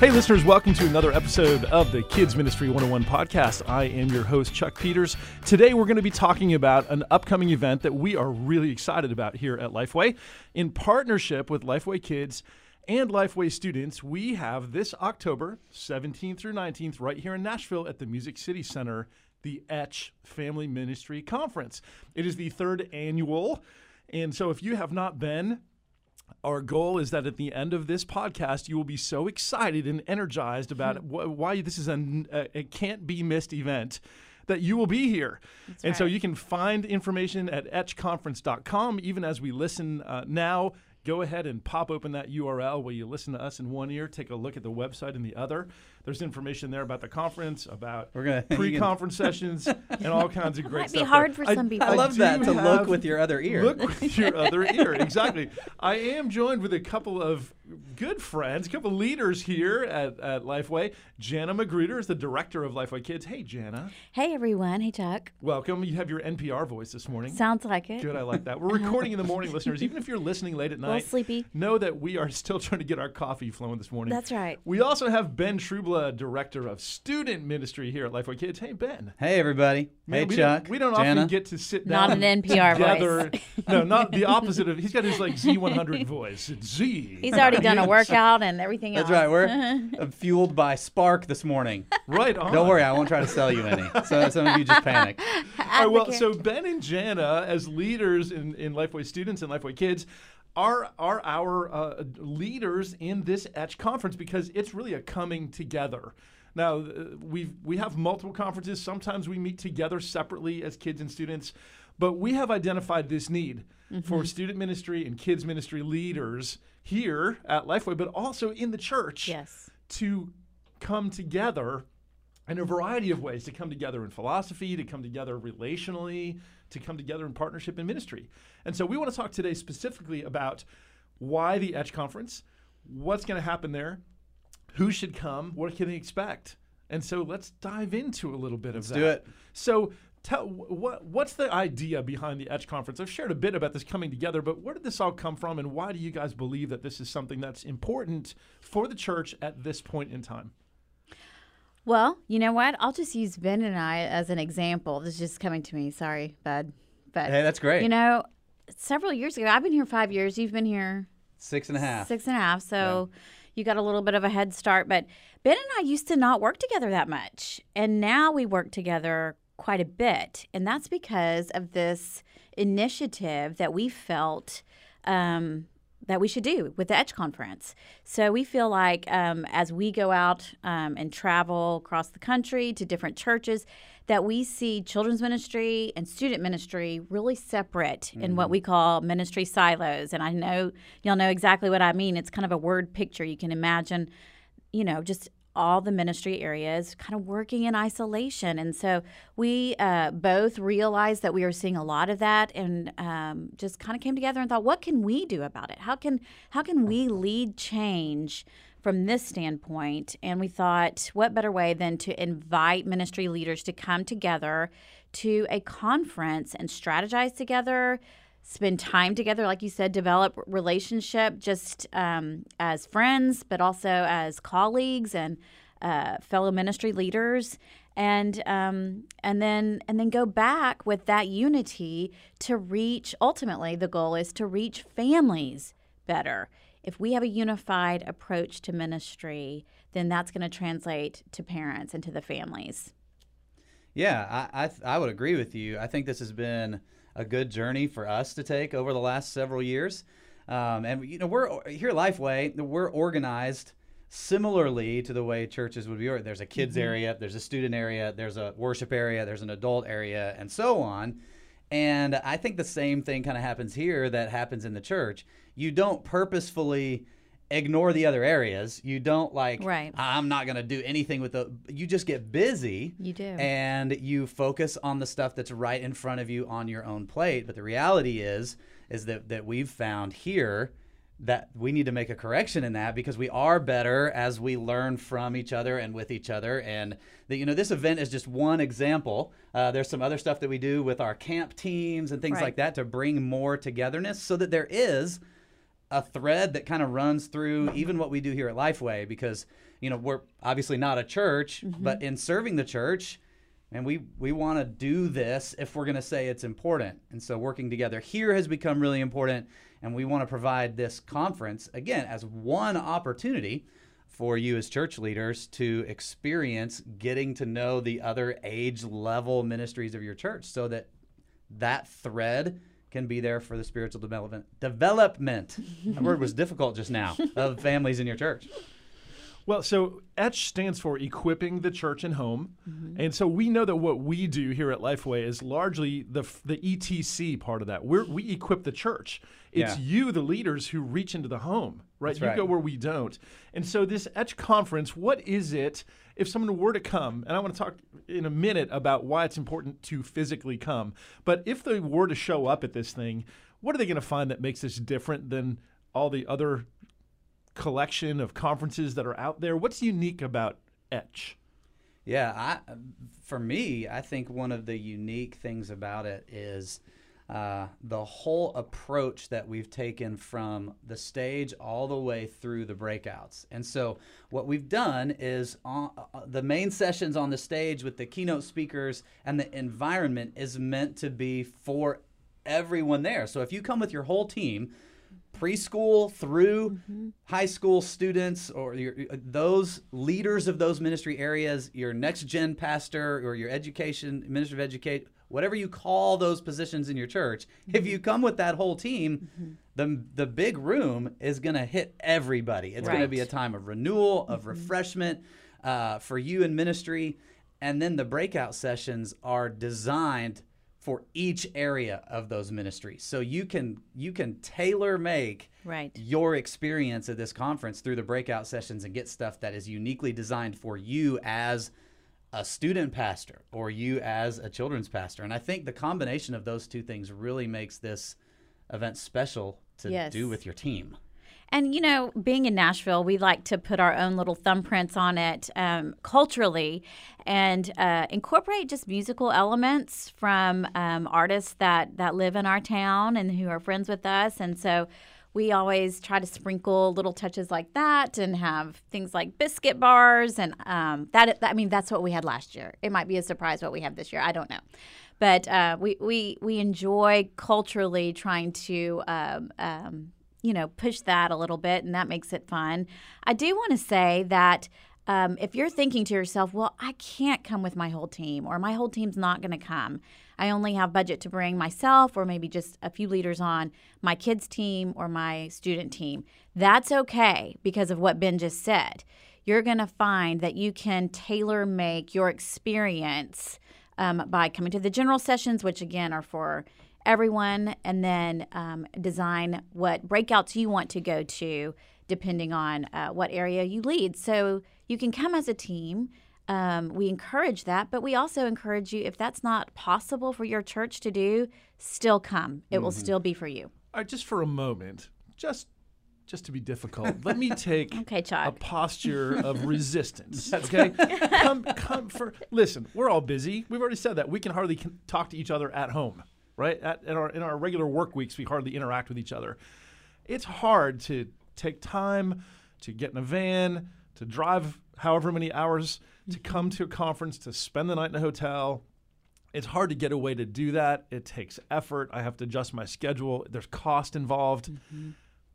Hey, listeners, welcome to another episode of the Kids Ministry 101 podcast. I am your host, Chuck Peters. Today, we're going to be talking about an upcoming event that we are really excited about here at Lifeway. In partnership with Lifeway Kids and Lifeway students, we have this October 17th through 19th, right here in Nashville at the Music City Center, the Etch Family Ministry Conference. It is the third annual. And so, if you have not been, our goal is that at the end of this podcast, you will be so excited and energized about wh- why this is a, a can't be missed event that you will be here. That's and so you can find information at etchconference.com. Even as we listen uh, now, go ahead and pop open that URL where you listen to us in one ear, take a look at the website in the other. There's information there about the conference, about We're gonna- pre-conference sessions, and all kinds of great stuff. It Might be stuff. hard there. for some people. I love do that to look with your other ear. Look with your other ear. Exactly. I am joined with a couple of good friends, a couple of leaders here at, at Lifeway. Jana Magruder is the director of Lifeway Kids. Hey, Jana. Hey everyone. Hey Chuck. Welcome. You have your NPR voice this morning. Sounds like it. Good. I like that. We're recording in the morning, listeners. Even if you're listening late at A night, sleepy. know that we are still trying to get our coffee flowing this morning. That's right. We also have Ben Trueblood, director of student ministry here at Lifeway Kids. Hey, Ben. Hey everybody. Man, hey we Chuck. Don't, we don't Jana. often get to sit down. Not an NPR together. voice. no, not the opposite of. He's got his like Z100 voice. It's Z. He's already done a workout and everything That's else. right. We're uh, fueled by Spark this morning. Right on. Don't worry, I won't try to sell you any. So some of you just panic. All right, well, so Ben and Jana, as leaders in, in Lifeway students and Lifeway kids, are are our uh, leaders in this Etch conference because it's really a coming together. Now uh, we we have multiple conferences. Sometimes we meet together separately as kids and students, but we have identified this need for student ministry and kids ministry leaders here at Lifeway, but also in the church Yes. to come together in a variety of ways to come together in philosophy, to come together relationally, to come together in partnership and ministry. And so we want to talk today specifically about why the Etch Conference, what's going to happen there, who should come, what can they expect. And so let's dive into a little bit Let's of that. do it. So tell what what's the idea behind the Etch Conference? I've shared a bit about this coming together, but where did this all come from and why do you guys believe that this is something that's important for the church at this point in time? Well, you know what? I'll just use Ben and I as an example. This is just coming to me. Sorry, bud. But Hey, that's great. you know, several years ago, I've been here five years. You've been here Six and a half. six and a half. So you got a little bit of a head start. But Ben and I used to not work together that much. And now we work together quite a bit. And that's because of this initiative that we felt um, that we should do with the Etch Conference. So we feel like um, as we go out um, and travel across the country to different churches, that we see children's ministry and student ministry really separate in what we call ministry silos. And I know y'all know exactly what I mean. It's kind of a word picture. You can imagine, you know, just all the ministry areas kind of working in isolation. And so we uh, both realized that we were seeing a lot of that and um, just kind of came together and thought, what can we do about it? How can, how can we lead change? From this standpoint, and we thought, what better way than to invite ministry leaders to come together to a conference and strategize together, spend time together, like you said, develop relationship just um, as friends, but also as colleagues and uh, fellow ministry leaders, and um, and then and then go back with that unity to reach. Ultimately, the goal is to reach families better. If we have a unified approach to ministry, then that's going to translate to parents and to the families. Yeah, I, I I would agree with you. I think this has been a good journey for us to take over the last several years. Um, and you know, we're here at Lifeway. We're organized similarly to the way churches would be. or- There's a kids area, there's a student area, there's a worship area, there's an adult area, and so on. And I think the same thing kind of happens here that happens in the church. You don't purposefully ignore the other areas. You don't like, Right. I'm not going to do anything with the. You just get busy You do. and you focus on the stuff that's right in front of you on your own plate. But the reality is, is that that we've found here that we need to make a correction in that because we are better as we learn from each other and with each other. And that you know, this event is just one example. Uh, there's some other stuff that we do with our camp teams and things Right. like that to bring more togetherness, so that there is a thread that kind of runs through even what we do here at Lifeway because you know we're obviously not a church, mm-hmm. but in serving the church, and we we want to do this if we're going to say it's important. And so working together here has become really important, and we want to provide this conference again as one opportunity for you as church leaders to experience getting to know the other age level ministries of your church so that that thread can be there for the spiritual development development that word was difficult just now of families in your church Well, so ETCH stands for Equipping the Church and Home. Mm-hmm. And so we know that what we do here at Lifeway is largely the, the ETC part of that. We're, we equip the church. It's Yeah. you, the leaders, who reach into the home, right? That's you right. go where we don't. And so this ETCH conference, what is it if someone were to come? And I want to talk in a minute about why it's important to physically come. But if they were to show up at this thing, what are they going to find that makes this different than all the other collection of conferences that are out there. What's unique about Etch? Yeah, I, for me, I think one of the unique things about it is uh, the whole approach that we've taken from the stage all the way through the breakouts. And so, what we've done is on, uh, the main sessions on the stage with the keynote speakers and the environment is meant to be for everyone there. So, if you come with your whole team, preschool through high school students or your, those leaders of those ministry areas, your next gen pastor or your education minister of educate, whatever you call those positions in your church, if mm-hmm. you come with that whole team, mm-hmm. the the big room is going to hit everybody. It's going to be a time of renewal, of mm-hmm. refreshment uh, for you in ministry, and then the breakout sessions are designed for each area of those ministries. So you can you can tailor make Right. your experience at this conference through the breakout sessions and get stuff that is uniquely designed for you as a student pastor or you as a children's pastor. And I think the combination of those two things really makes this event special to Yes. do with your team. And you know, being in Nashville, we like to put our own little thumbprints on it um, culturally, and uh, incorporate just musical elements from um, artists that that live in our town and who are friends with us. And so, we always try to sprinkle little touches like that, and have things like biscuit bars, and um, that. I mean, that's what we had last year. It might be a surprise what we have this year. I don't know. But uh, we, we we enjoy culturally trying to um, um, you know, push that a little bit, and that makes it fun. I do want to say that um, if you're thinking to yourself, well, I can't come with my whole team, or my whole team's not going to come, I only have budget to bring myself, or maybe just a few leaders on my kids' team or my student team, that's okay because of what Ben just said. You're going to find that you can tailor make your experience um, by coming to the general sessions, which again are for everyone, and then um, design what breakouts you want to go to depending on uh, what area you lead. So you can come as a team. Um, we encourage that, but we also encourage you if that's not possible for your church to do, still come. It will still be for you. All right, just for a moment, just just to be difficult, let me take Okay, a posture of resistance. Okay, come come for. Listen, we're all busy. We've already said that we can hardly con- talk to each other at home, right? At, at our in our regular work weeks, we hardly interact with each other. It's hard to take time to get in a van, to drive however many hours, to come to a conference, to spend the night in a hotel, it's hard to get away to do that. It takes effort. I have to adjust my schedule. There's cost involved. Mm-hmm.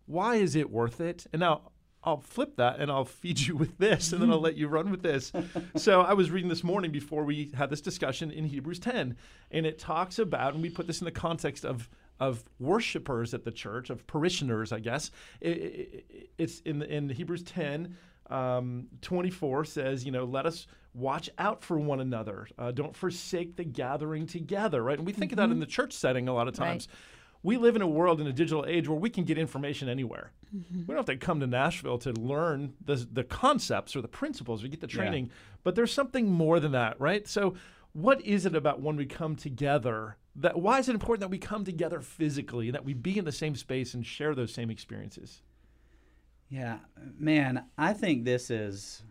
Why is it worth it? And now I'll flip that and I'll feed you with this and then I'll let you run with this. so I was reading this morning before we had this discussion in Hebrews 10 and it talks about and we put this in the context of of worshipers at the church, of parishioners, I guess. I- I- I- it's in in Hebrews 10 um, 24 says, you know, let us watch out for one another. Uh, don't forsake the gathering together, right? And we think of that in the church setting a lot of Right. times. We live in a world in a digital age where we can get information anywhere. Mm-hmm. We don't have to come to Nashville to learn the, the concepts or the principles. We get the training, but there's something more than that, right? So, what is it about when we come together? That why is it important that we come together physically and that we be in the same space and share those same experiences? Yeah, man, I think this is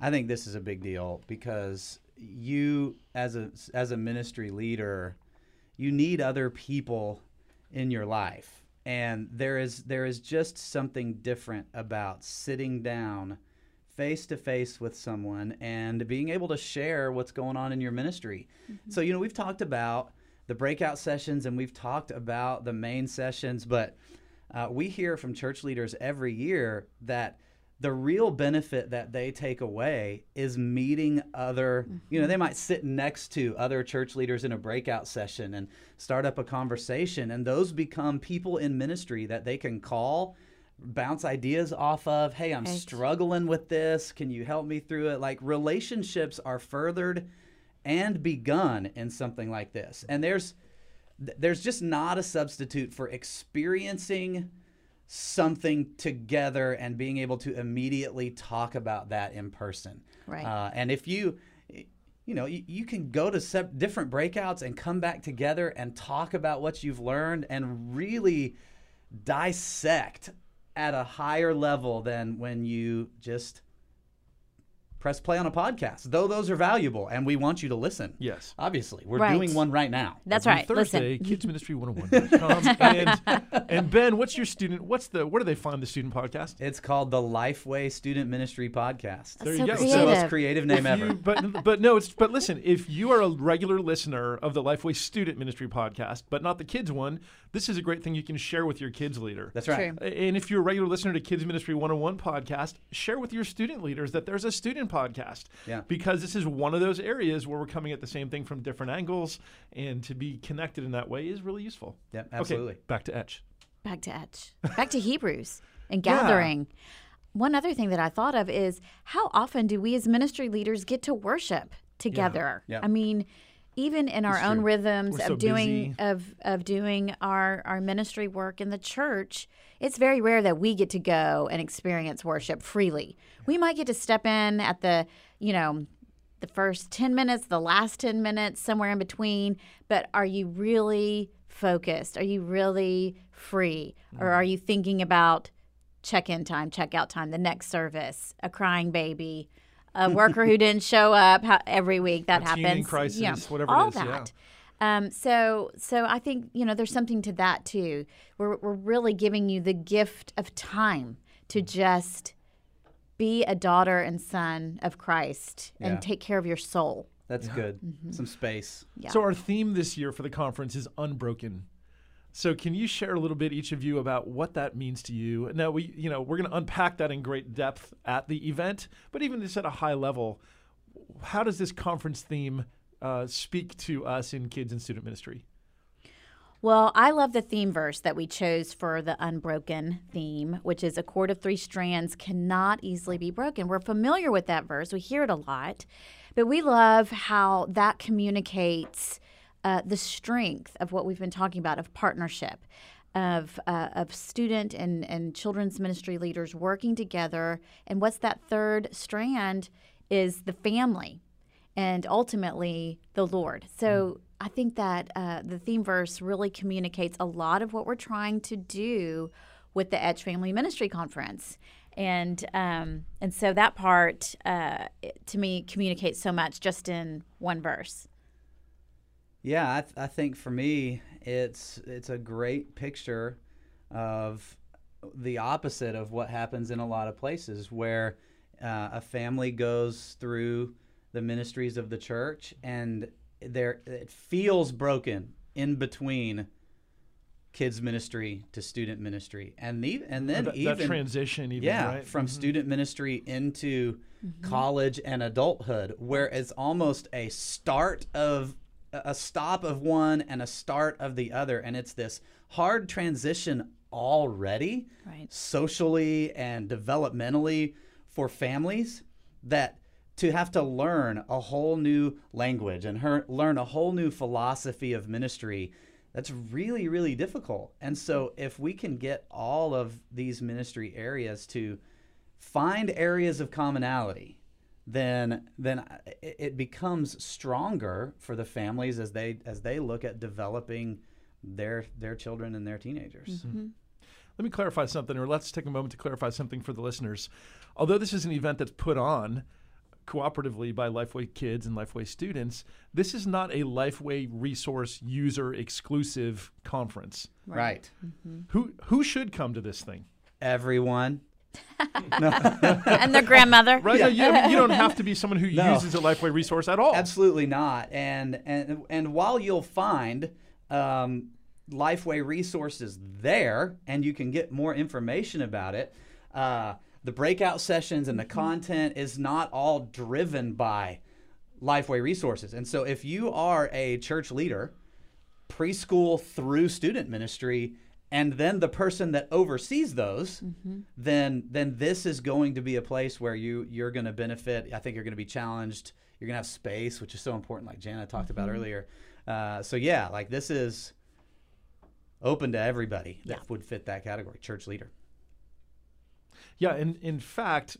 I think this is a big deal because you as a as a ministry leader, you need other people in your life. And there is there is just something different about sitting down face to face with someone and being able to share what's going on in your ministry. Mm-hmm. So, you know, we've talked about the breakout sessions and we've talked about the main sessions, but uh, we hear from church leaders every year that the real benefit that they take away is meeting other, you know, they might sit next to other church leaders in a breakout session and start up a conversation. And those become people in ministry that they can call, bounce ideas off of. Hey, I'm struggling with this. Can you help me through it? Like relationships are furthered and begun in something like this. And there's, th- there's just not a substitute for experiencing something together and being able to immediately talk about that in person. Right. Uh, and if you, you know, you, you can go to sep- different breakouts and come back together and talk about what you've learned and really dissect at a higher level than when you just press play on a podcast. Though those are valuable and we want you to listen. Yes. Obviously, we're Right. doing one right now. That's Every right. Thursday, Listen. kidsministry101.com. and, and Ben, what's your student? What's the? Where do they find the student podcast? It's called the Lifeway Student Ministry Podcast. There so you go. It's the creative. most creative name ever. you- but but no, it's but listen. If you are a regular listener of the Lifeway Student Ministry podcast, but not the kids one, this is a great thing you can share with your kids leader. That's right. True. And if you're a regular listener to Kids Ministry 101 podcast, share with your student leaders that there's a student podcast. Yeah. Because this is one of those areas where we're coming at the same thing from different angles, and to be connected in that way is really useful. Yeah, absolutely. Okay, back to Etch. back to etch back to hebrews and Yeah. gathering one other thing that i thought of is how often do we as ministry leaders get to worship together Yeah. i mean even in our own true. rhythms We're of so doing busy. of of doing our our ministry work in the church it's very rare that we get to go and experience worship freely we might get to step in at the you know the first 10 minutes, the last 10 minutes, somewhere in between. But are you really focused? Are you really free? Or are mm. you thinking about check in time, check out time, the next service, a crying baby, a worker who didn't show up how, every week? That A teen happens. crisis, you know, whatever it all is, yeah. that. Um, so, so I think you know there's something to that too. We're we're really giving you the gift of time to just be a daughter and son of Christ Yeah. and take care of your soul. That's good. Mm-hmm. Some space. Yeah. So our theme this year for the conference is unbroken. So can you share a little bit each of you about what that means to you? Now we you know, we're going to unpack that in great depth at the event, but even just at a high level, how does this conference theme uh, speak to us in kids and student ministry? Well, I love the theme verse that we chose for the unbroken theme, which is a cord of three strands cannot easily be broken. We're familiar with that verse, we hear it a lot, but we love how that communicates uh, the strength of what we've been talking about of partnership. Of, uh, of student and, and children's ministry leaders working together. And what's that third strand is the family and ultimately the Lord. So I think that uh, the theme verse really communicates a lot of what we're trying to do with the Etch Family Ministry Conference. And um, and so that part uh, to me communicates so much just in one verse. Yeah, I, th- I think for me, it's it's a great picture of the opposite of what happens in a lot of places where uh, a family goes through the ministries of the church and there it feels broken in between kids ministry to student ministry and the, and then that, even that transition even yeah, right? from Mhm. student ministry into college and adulthood, where it's almost a start of a stop of one and a start of the other, and it's this hard transition already, Right. socially and developmentally for families that to have to learn a whole new language and her, learn a whole new philosophy of ministry that's really really difficult and so if we can get all of these ministry areas to find areas of commonality then then it it becomes stronger for the families as they as they look at developing their their children and their teenagers mm-hmm. Mm-hmm. Let me clarify something, or let's take a moment to clarify something for the listeners. Although this is an event that's put on, cooperatively by Lifeway kids and Lifeway students, this is not a Lifeway resource user exclusive conference. Right. Who who should come to this thing? Everyone. and their grandmother. Right? No, you, I mean, you don't have to be someone who No. uses a Lifeway resource at all. Absolutely not. And and and while you'll find um, Lifeway resources there, and you can get more information about it, uh, the breakout sessions and the content is not all driven by Lifeway resources. And so, if you are a church leader, preschool through student ministry and then the person that oversees those then then this is going to be a place where you you're going to benefit i think you're going to be challenged you're going to have space which is so important like jana talked about earlier uh, so yeah like this is open to everybody that Yeah. would fit that category church leader Yeah, and in fact,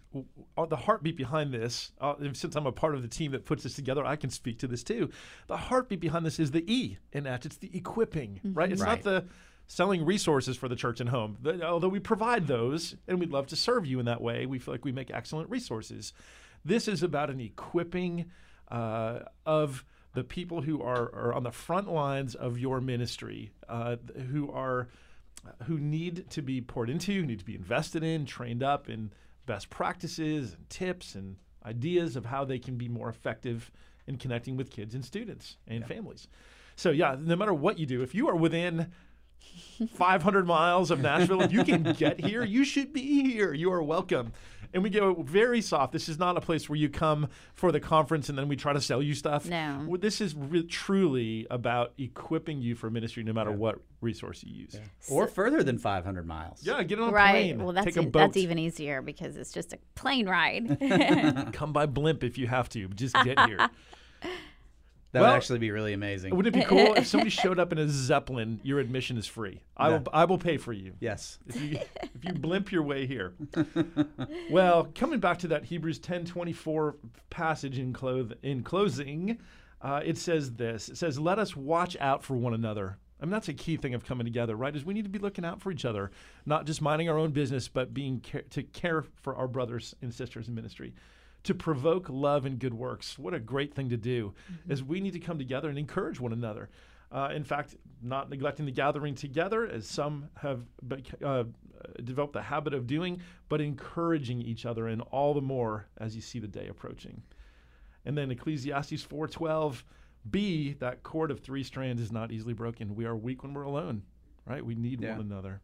uh, the heartbeat behind this, uh, since I'm a part of the team that puts this together, I can speak to this too. The heartbeat behind this is the E in that it's the equipping, right? It's Right. not the selling resources for the church and home. Although we provide those, and we'd love to serve you in that way, we feel like we make excellent resources. This is about an equipping uh, of the people who are, are on the front lines of your ministry, uh, who are who need to be poured into, who need to be invested in, trained up in best practices and tips and ideas of how they can be more effective in connecting with kids and students and families. So yeah, no matter what you do, if you are within 500 miles of Nashville, if you can get here, you should be here. You are welcome. And we go very soft. This is not a place where you come for the conference and then we try to sell you stuff. No. This is re- truly about equipping you for ministry no matter what resource you use. or further than 500 miles Yeah, get on a Right. plane. Well, that's take a e- boat. that's even easier because it's just a plane ride. Come by blimp if you have to. Just get here. that well- would actually be really amazing Wouldn't it be cool if somebody showed up in a zeppelin? Your admission is free. I Yeah. will. I will pay for you. yes If you if you blimp your way here. well, coming back to that Hebrews ten twenty four passage in cloth in closing, uh, it says this. It says, "Let us watch out for one another." I mean, that's a key thing of coming together, right? Is we need to be looking out for each other, not just minding our own business, but being care, to care for our brothers and sisters in ministry, to provoke love and good works. What a great thing to do! Is we need to come together and encourage one another. Uh, in fact, not neglecting the gathering together, as some have uh, developed the habit of doing, but encouraging each other, and all the more as you see the day approaching. And then Ecclesiastes 4:12, B, that cord of three strands is not easily broken. We are weak when we're alone, right? We need Yeah. one another.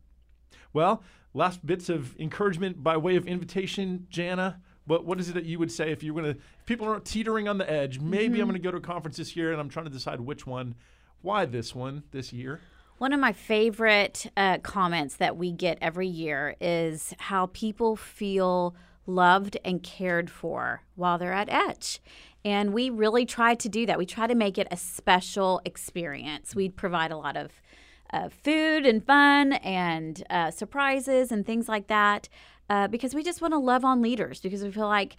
Well, last bits of encouragement by way of invitation, Jana. What what is it that you would say if you're gonna if people are teetering on the edge? Maybe I'm gonna go to a conference this year and I'm trying to decide which one. Why this one this year? One of my favorite uh, comments that we get every year is how people feel loved and cared for while they're at Etch. And we really try to do that. We try to make it a special experience. We provide a lot of uh, food and fun and uh, surprises and things like that uh, because we just want to love on leaders because we feel like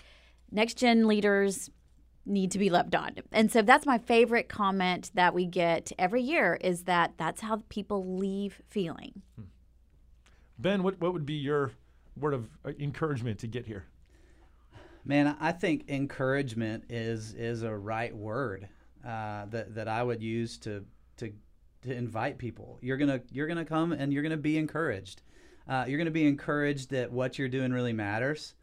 next gen leaders need to be loved on. And so that's my favorite comment that we get every year is that that's how people leave feeling. Ben, what what would be your word of uh, encouragement to get here? Man, I think encouragement is is a right word uh, that that I would use to to to invite people. You're gonna you're gonna come and you're gonna be encouraged. Uh, you're gonna be encouraged that what you're doing really matters.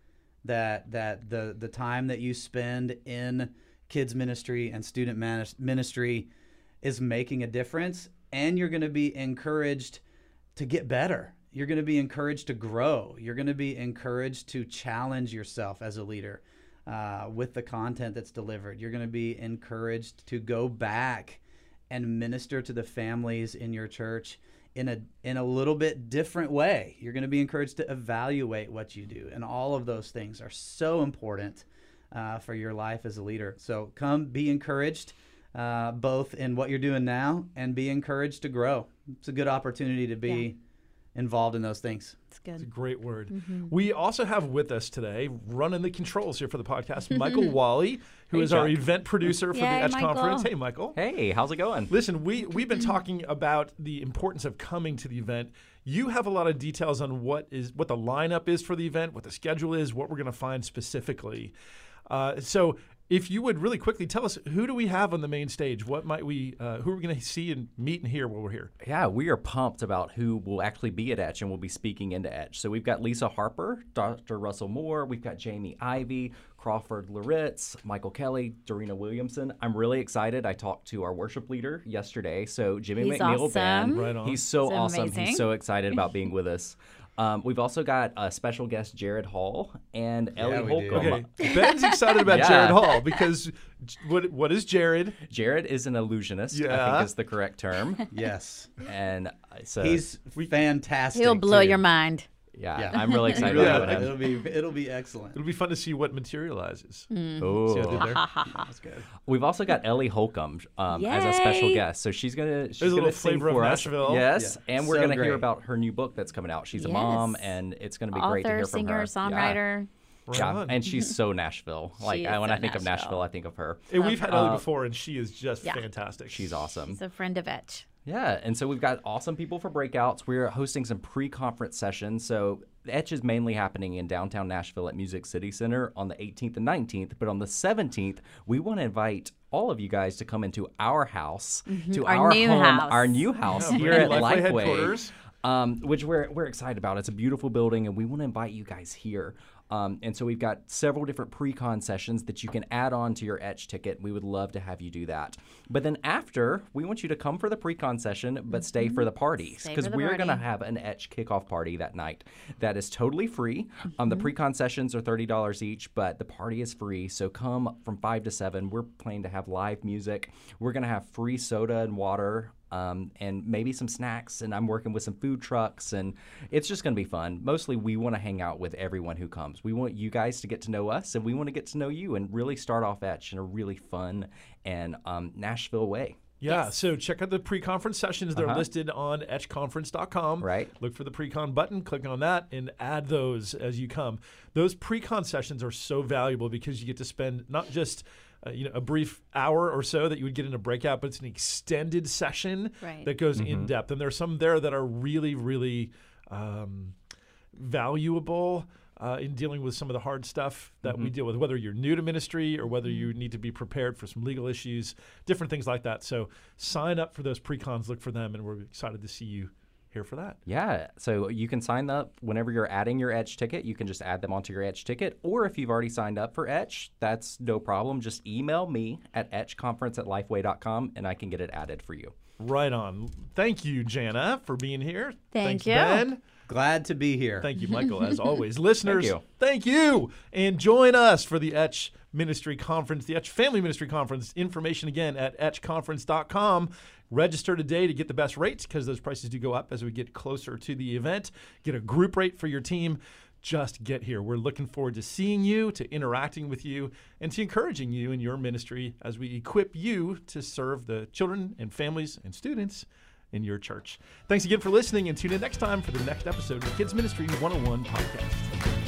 That that the the time that you spend in kids ministry and student ministry is making a difference, and you're gonna be encouraged to get better. You're going to be encouraged to grow. You're going to be encouraged to challenge yourself as a leader uh, with the content that's delivered. You're going to be encouraged to go back and minister to the families in your church in a in a little bit different way. You're going to be encouraged to evaluate what you do, and all of those things are so important uh, for your life as a leader. So come, be encouraged. Uh, both in what you're doing now and be encouraged to grow. It's a good opportunity to be involved in those things. It's good. It's a great word. We also have with us today, running the controls here for the podcast, Michael Wally, who is Hey, our Chuck. event producer for Yay, the Etch Michael. Conference. Hey, Michael. Hey, how's it going? Listen, we we've been talking about the importance of coming to the event. You have a lot of details on what is what the lineup is for the event, what the schedule is, what we're going to find specifically. Uh, so if you would really quickly tell us who do we have on the main stage? What might we? Uh, who are we going to see and meet and hear while we're here? Yeah, we are pumped about who will actually be at Etch and will be speaking into Etch. So we've got Lisa Harper, Dr. Russell Moore, we've got Jamie Ivey, Crawford Loritts, Michael Kelly, Dorena Williamson. I'm really excited. I talked to our worship leader yesterday. So Jimmy He's McNeal awesome. Band. Right on. He's so It's awesome. amazing. He's so excited about being with us. Um, we've also got a special guest, Jared Hall and Ellie we do. Holcomb. Okay, Ben's excited about Yeah. Jared Hall because what what is Jared? Jared is an illusionist, Yeah. I Yeah. think is the correct term. Yes. and uh, so He's fantastic. He'll blow too. your mind. Yeah, Yeah. I'm really excited Yeah. about him. It'll be it'll be excellent. It'll be fun to see what materializes. Mm. See what I Oh. That's good. We've also got Ellie Holcomb um, as a special Yay. guest, so she's gonna she's There's gonna little sing flavor of for us. Nashville. Yes, Yeah. and we're So gonna hear about her new book that's coming out. She's a mom, and it's gonna be great to Author, hear from singer, her. Yeah. songwriter. Right Yeah, on. and she's so Nashville. Like I, when so I think of Nashville. Nashville, I think of her. And we've had Ellie Uh, before, and she is just Yeah. fantastic. She's awesome. He's a friend of Etch. Yeah, and so we've got awesome people for breakouts. We're hosting some pre-conference sessions. So Etch is mainly happening in downtown Nashville at Music City Center on the 18th and 19th, but on the 17th, we want to invite all of you guys to come into our house, to Mm-hmm. Our our, new home, house. our new house Yeah, here at Lifeway Lifeway. headquarters. Um, which we're, we're excited about. It's a beautiful building, and we want to invite you guys here. Um, and so we've got several different pre-con sessions that you can add on to your Etch ticket. We would love to have you do that. But then after, we want you to come for the pre-con session, but stay for the party because we're going to have an Etch kickoff party that night. That is totally free. Um, the pre-con sessions are thirty dollars each, but the party is free. So come from five to seven. We're planning to have live music. We're going to have free soda and water um, and maybe some snacks. And I'm working with some food trucks, and it's just going to be fun. Mostly, we want to hang out with everyone who comes. We want you guys to get to know us, and we want to get to know you, and really start off Etch in a really fun and um, Nashville way. Yeah, so check out the pre-conference sessions. They're Uh-huh. listed on etchconference.com. Right. Look for the pre-con button, click on that, and add those as you come. Those pre-con sessions are so valuable because you get to spend not just uh, you know a brief hour or so that you would get in a breakout, but it's an extended session Right. that goes Mm-hmm. in depth. And there's some there that are really, really um, valuable. Uh, in dealing with some of the hard stuff that we deal with, whether you're new to ministry or whether you need to be prepared for some legal issues, different things like that. So sign up for those pre-cons, look for them, and we're excited to see you here for that. Yeah, so you can sign up whenever you're adding your Etch ticket. You can just add them onto your Etch ticket, or if you've already signed up for Etch, that's no problem. Just email me at etchconference at lifeway.com and I can get it added for you. Right on. Thank you, Jana, for being here. Thank Thanks, you. Ben. Glad to be here. Thank you, Michael, as always. Listeners, you. thank you. And join us for the Etch Ministry Conference, the Etch Family Ministry Conference. Information again at etchconference.com. Register today to get the best rates because those prices do go up as we get closer to the event. Get a group rate for your team. Just get here. We're looking forward to seeing you, to interacting with you, and to encouraging you in your ministry as we equip you to serve the children and families and students in your church. Thanks again for listening and tune in next time for the next episode of the Kids Ministry 101 podcast.